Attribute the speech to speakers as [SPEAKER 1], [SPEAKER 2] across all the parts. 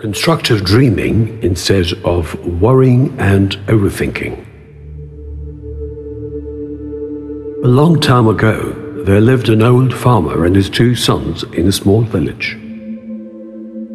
[SPEAKER 1] Constructive dreaming instead of worrying and overthinking. A long time ago, there lived an old farmer and his two sons in a small village.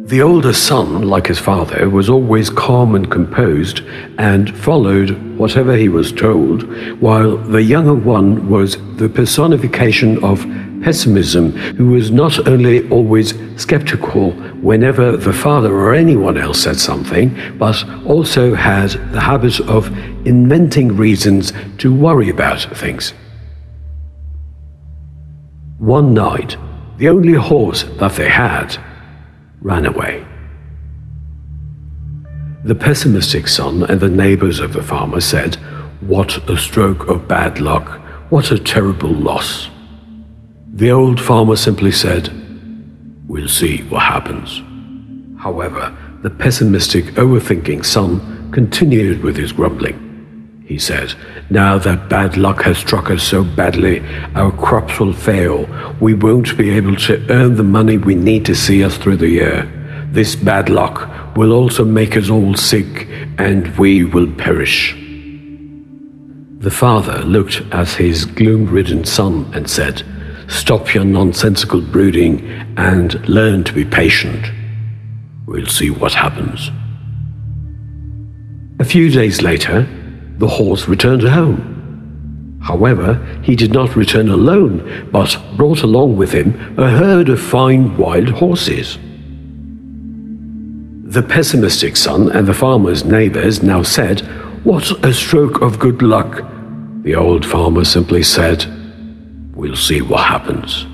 [SPEAKER 1] The older son, like his father, was always calm and composed and followed whatever he was told, while the younger one was the personification of pessimism, who was not only always skeptical whenever the father or anyone else said something, but also had the habit of inventing reasons to worry about things. One night, the only horse that they had ran away. The pessimistic son and the neighbors of the farmer said, What a stroke of bad luck! What a terrible loss! The old farmer simply said, We'll see what happens. However, the pessimistic, overthinking son continued with his grumbling. He said, Now that bad luck has struck us so badly, our crops will fail. We won't be able to earn the money we need to see us through the year. This bad luck will also make us all sick, and we will perish. The father looked at his gloom ridden son and said, Stop your nonsensical brooding and learn to be patient. We'll see what happens. A few days later, the horse returned home. However, he did not return alone, but brought along with him a herd of fine wild horses. The pessimistic son and the farmer's neighbors now said, What a stroke of good luck! The old farmer simply said, We'll see what happens.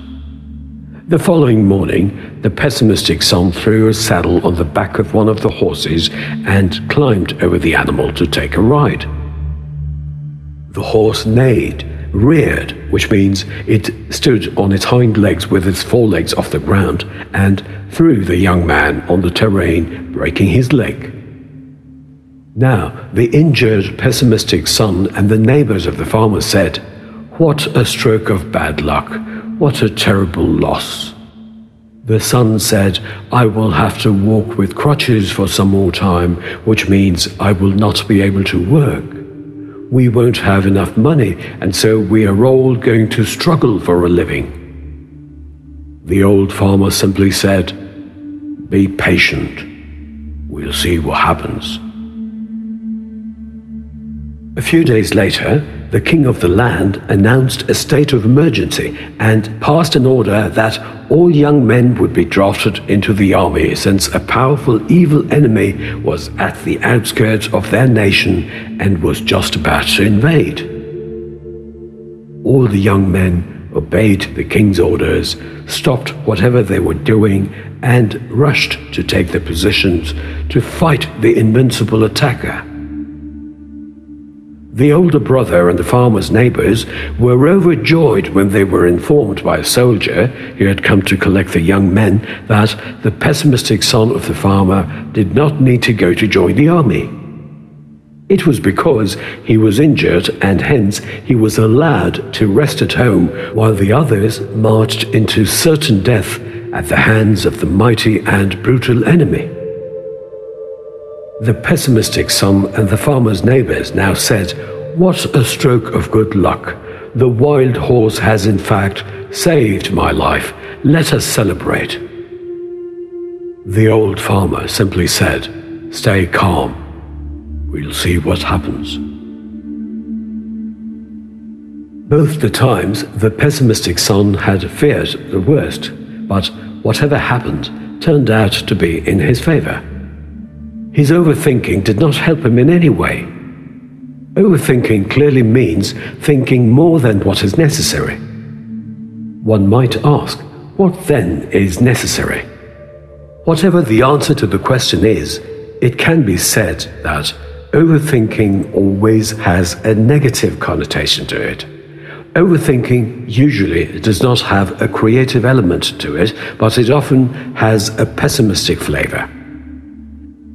[SPEAKER 1] The following morning, the pessimistic son threw a saddle on the back of one of the horses and climbed over the animal to take a ride. The horse neighed, reared, which means it stood on its hind legs with its forelegs off the ground, and threw the young man on the terrain, breaking his leg. Now, the injured, pessimistic son and the neighbors of the farmer said, What a stroke of bad luck! What a terrible loss! The son said, I will have to walk with crutches for some more time, which means I will not be able to work we won't have enough money, and so we are all going to struggle for a living. The old farmer simply said, Be patient. We'll see what happens. A few days later, the king of the land announced a state of emergency and passed an order that all young men would be drafted into the army since a powerful evil enemy was at the outskirts of their nation and was just about to invade. All the young men obeyed the king's orders, stopped whatever they were doing, and rushed to take their positions to fight the invincible attacker. The older brother and the farmer's neighbors were overjoyed when they were informed by a soldier who had come to collect the young men that the pessimistic son of the farmer did not need to go to join the army. It was because he was injured and hence he was allowed to rest at home while the others marched into certain death at the hands of the mighty and brutal enemy. The pessimistic son and the farmer's neighbors now said, What a stroke of good luck! The wild horse has in fact saved my life. Let us celebrate. The old farmer simply said, Stay calm. We'll see what happens. Both the times, the pessimistic son had feared the worst, but whatever happened turned out to be in his favor. His overthinking did not help him in any way. Overthinking clearly means thinking more than what is necessary. One might ask, what then is necessary? Whatever the answer to the question is, it can be said that overthinking always has a negative connotation to it. Overthinking usually does not have a creative element to it, but it often has a pessimistic flavor.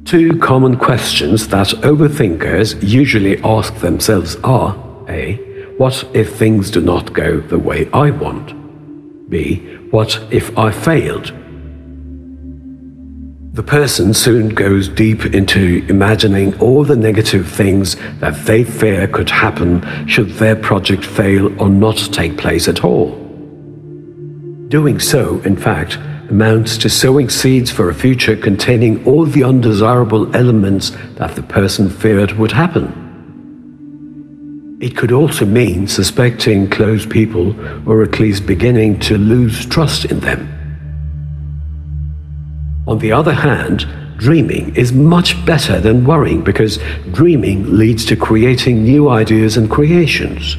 [SPEAKER 1] Two common questions that overthinkers usually ask themselves are A. What if things do not go the way I want? B. What if I failed? The person soon goes deep into imagining all the negative things that they fear could happen should their project fail or not take place at all. Doing so, in fact, amounts to sowing seeds for a future containing all the undesirable elements that the person feared would happen. It could also mean suspecting close people or at least beginning to lose trust in them. On the other hand, dreaming is much better than worrying because dreaming leads to creating new ideas and creations.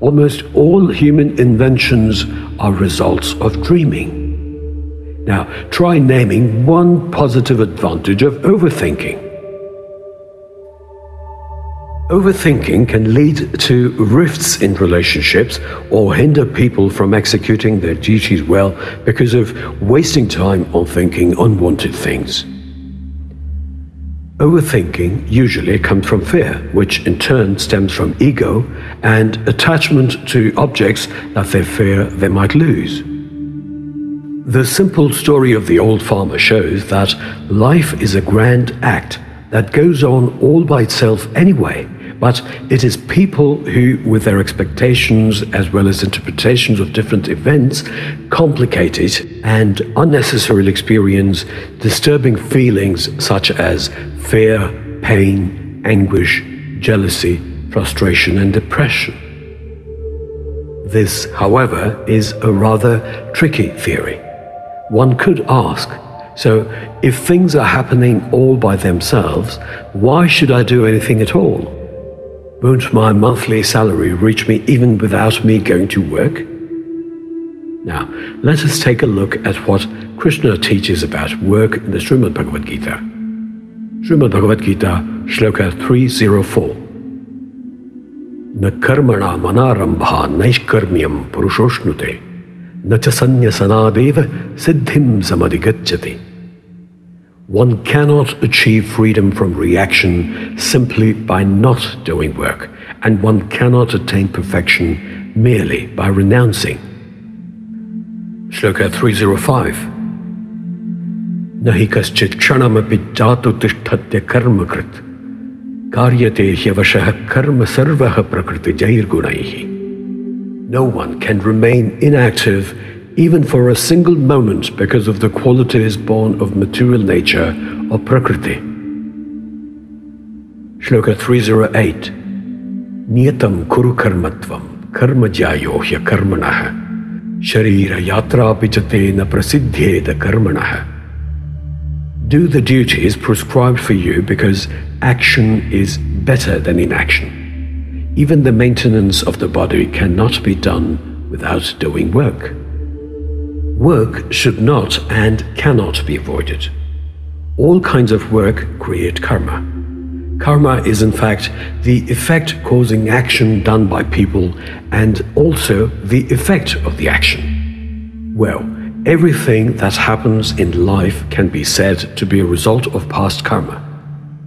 [SPEAKER 1] Almost all human inventions are results of dreaming. Now, try naming one positive advantage of overthinking. Overthinking can lead to rifts in relationships or hinder people from executing their duties well because of wasting time on thinking unwanted things. Overthinking usually comes from fear, which in turn stems from ego and attachment to objects that they fear they might lose. The simple story of the old farmer shows that life is a grand act that goes on all by itself anyway but it is people who, with their expectations as well as interpretations of different events, complicate it and unnecessarily experience disturbing feelings such as fear, pain, anguish, jealousy, frustration, and depression. This, however, is a rather tricky theory One could ask so, if things are happening all by themselves, why should I do anything at all? Won't my monthly salary reach me even without me going to work? Now, let us take a look at what Krishna teaches about work in the Srimad Bhagavad Gita. Srimad Bhagavad Gita, Shloka 304. न कर्मणा मनारंभा नैष्कर्म्यम पुरुषोष्णुते न च sannyasanadev siddhim samadhigacchati. One cannot achieve freedom from reaction simply by not doing work, and one cannot attain perfection merely by renouncing. Shloka 305 Nahi kaschit kshanamapi jatu tishtatya karmakrit karyate hyavashah karma sarvah prakriti jair gunaihi. No one can remain inactive even for a single moment because of the qualities born of material nature or prakriti. Shloka 308 Niyatam kuru karmatvam karma jayohya karmanah sharira yatra na prasiddhyeda karmanah Do the duties prescribed for you because action is better than inaction. Even the maintenance of the body cannot be done without doing work. Work should not and cannot be avoided. All kinds of work create karma. Karma is, in fact, the effect causing action done by people and also the effect of the action. Well, everything that happens in life can be said to be a result of past karma.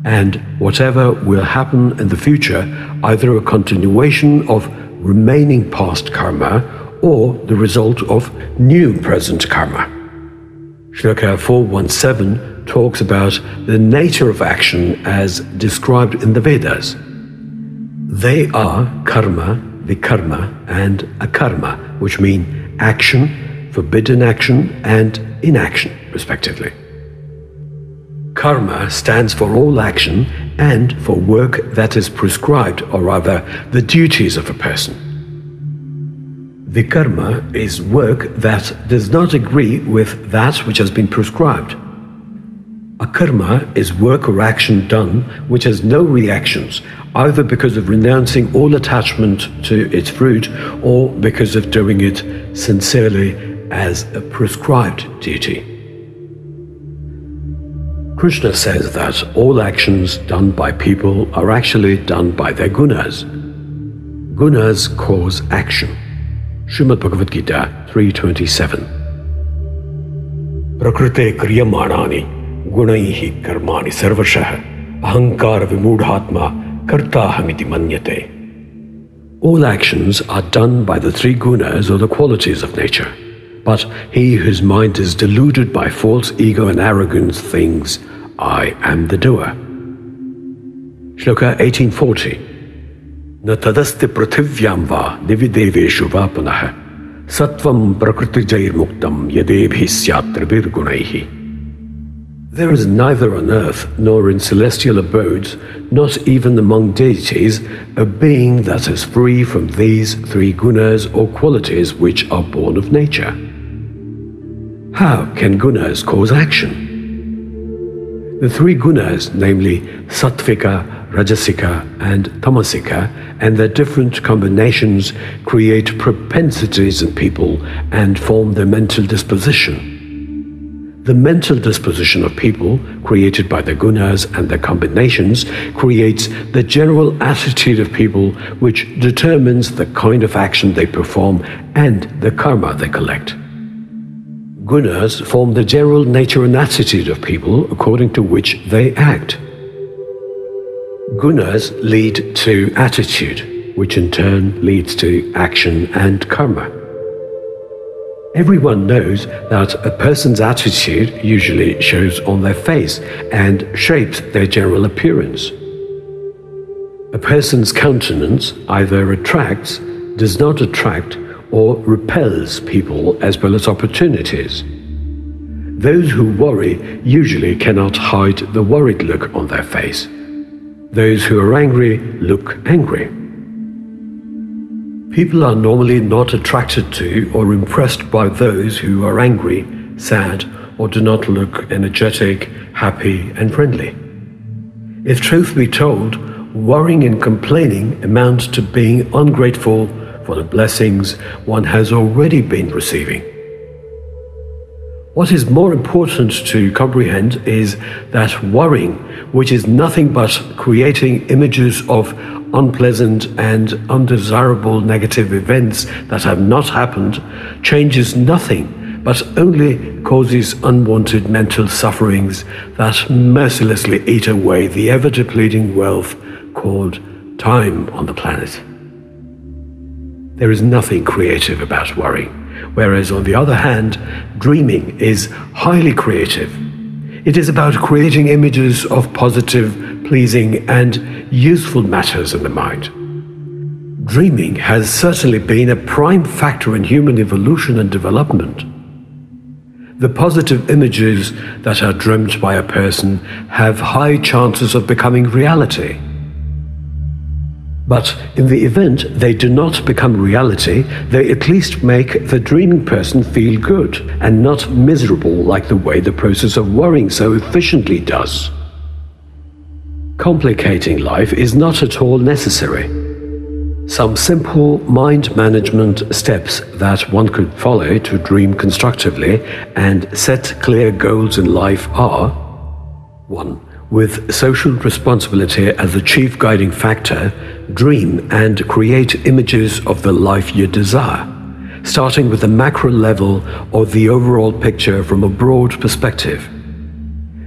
[SPEAKER 1] And whatever will happen in the future, either a continuation of remaining past karma or the result of new present karma. Shloka 417 talks about the nature of action as described in the Vedas. They are karma, vikarma, and akarma, which mean action, forbidden action, and inaction, respectively. Karma stands for all action and for work that is prescribed, or rather, the duties of a person. Vikarma is work that does not agree with that which has been prescribed. Akarma is work or action done which has no reactions, either because of renouncing all attachment to its fruit or because of doing it sincerely as a prescribed duty. Krishna says that all actions done by people are actually done by their gunas. Gunas cause action. Srimad Bhagavad Gita 327. Prakrite kriyamanani gunaihi karmani sarvashah ahankar vimudhatma kartahamiti manyate. All actions are done by the three gunas or the qualities of nature. but he whose mind is deluded by false ego and arrogance thinks, I am the doer. Shloka 1840 न तदस्ति पृथिव्यां वा दिविदेवेषु वा पुनः सत्वं प्रकृतिजैर्मुक्तं यदेभिः स्यात् त्रिभिर्गुणैः there is neither on earth nor in celestial abodes, not even among deities, a being that is free from these three gunas or qualities which are born of nature. How can gunas cause action? The three gunas, namely sattvika, rajasika, and tamasika, and their different combinations create propensities in people and form their mental disposition. The mental disposition of people, created by the gunas and their combinations, creates the general attitude of people, which determines the kind of action they perform and the karma they collect. Gunas form the general nature and attitude of people according to which they act. Gunas lead to attitude, which in turn leads to action and karma. Everyone knows that a person's attitude usually shows on their face and shapes their general appearance. A person's countenance either attracts, does not attract, or repels people as well as opportunities. Those who worry usually cannot hide the worried look on their face. Those who are angry look angry. People are normally not attracted to or impressed by those who are angry, sad, or do not look energetic, happy, and friendly. If truth be told, worrying and complaining amounts to being ungrateful for the blessings one has already been receiving. What is more important to comprehend is that worrying, which is nothing but creating images of unpleasant and undesirable negative events that have not happened changes nothing but only causes unwanted mental sufferings that mercilessly eat away the ever depleting wealth called time on the planet. There is nothing creative about worrying, whereas on the other hand, dreaming is highly creative. It is about creating images of positive, pleasing, and useful matters in the mind. Dreaming has certainly been a prime factor in human evolution and development. The positive images that are dreamt by a person have high chances of becoming reality. But in the event they do not become reality, they at least make the dreaming person feel good and not miserable like the way the process of worrying so efficiently does. Complicating life is not at all necessary. Some simple mind management steps that one could follow to dream constructively and set clear goals in life are 1. With social responsibility as the chief guiding factor, dream and create images of the life you desire, starting with the macro level or the overall picture from a broad perspective.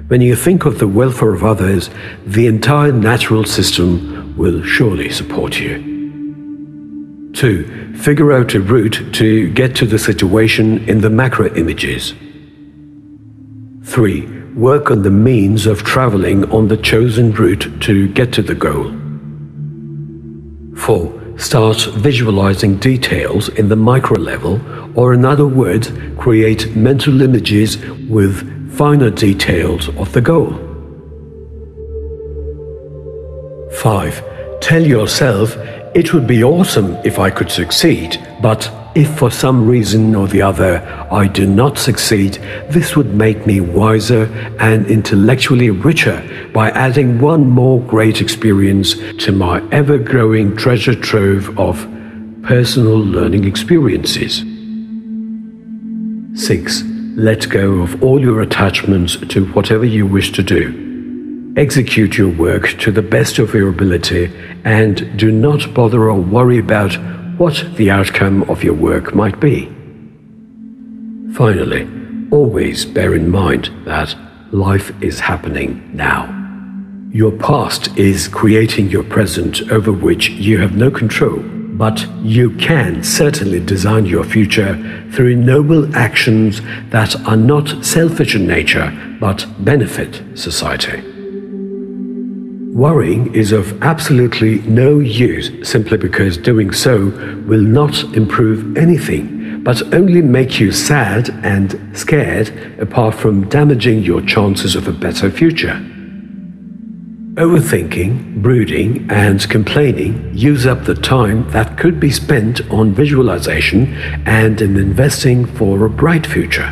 [SPEAKER 1] When you think of the welfare of others, the entire natural system will surely support you. 2. Figure out a route to get to the situation in the macro images. 3. Work on the means of traveling on the chosen route to get to the goal. 4. Start visualizing details in the micro level, or in other words, create mental images with finer details of the goal. 5. Tell yourself, it would be awesome if I could succeed, but if for some reason or the other I do not succeed, this would make me wiser and intellectually richer by adding one more great experience to my ever growing treasure trove of personal learning experiences. 6. Let go of all your attachments to whatever you wish to do. Execute your work to the best of your ability and do not bother or worry about what the outcome of your work might be. Finally, always bear in mind that life is happening now. Your past is creating your present over which you have no control, but you can certainly design your future through noble actions that are not selfish in nature but benefit society. Worrying is of absolutely no use simply because doing so will not improve anything, but only make you sad and scared apart from damaging your chances of a better future. Overthinking, brooding, and complaining use up the time that could be spent on visualization and in investing for a bright future.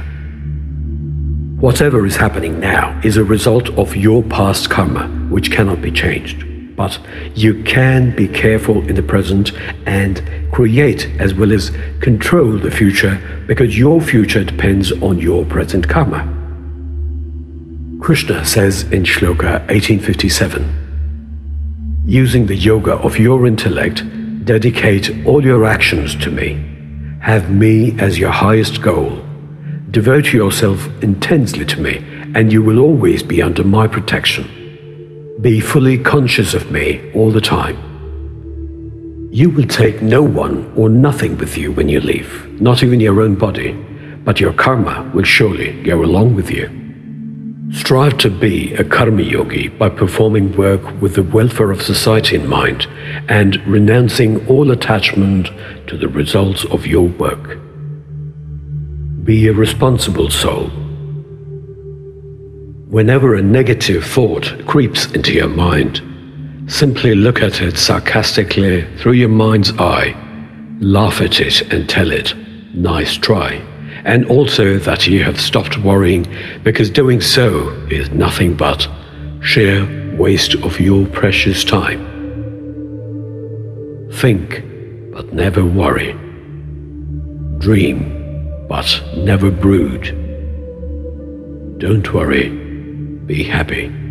[SPEAKER 1] Whatever is happening now is a result of your past karma, which cannot be changed. But you can be careful in the present and create as well as control the future because your future depends on your present karma. Krishna says in Shloka 1857 Using the yoga of your intellect, dedicate all your actions to me. Have me as your highest goal Devote yourself intensely to me, and you will always be under my protection. Be fully conscious of me all the time. You will take no one or nothing with you when you leave, not even your own body, but your karma will surely go along with you. Strive to be a karma yogi by performing work with the welfare of society in mind and renouncing all attachment to the results of your work. Be a responsible soul. Whenever a negative thought creeps into your mind, simply look at it sarcastically through your mind's eye, laugh at it and tell it, nice try, and also that you have stopped worrying because doing so is nothing but sheer waste of your precious time. Think, but never worry. Dream but never brood. Don't worry, be happy.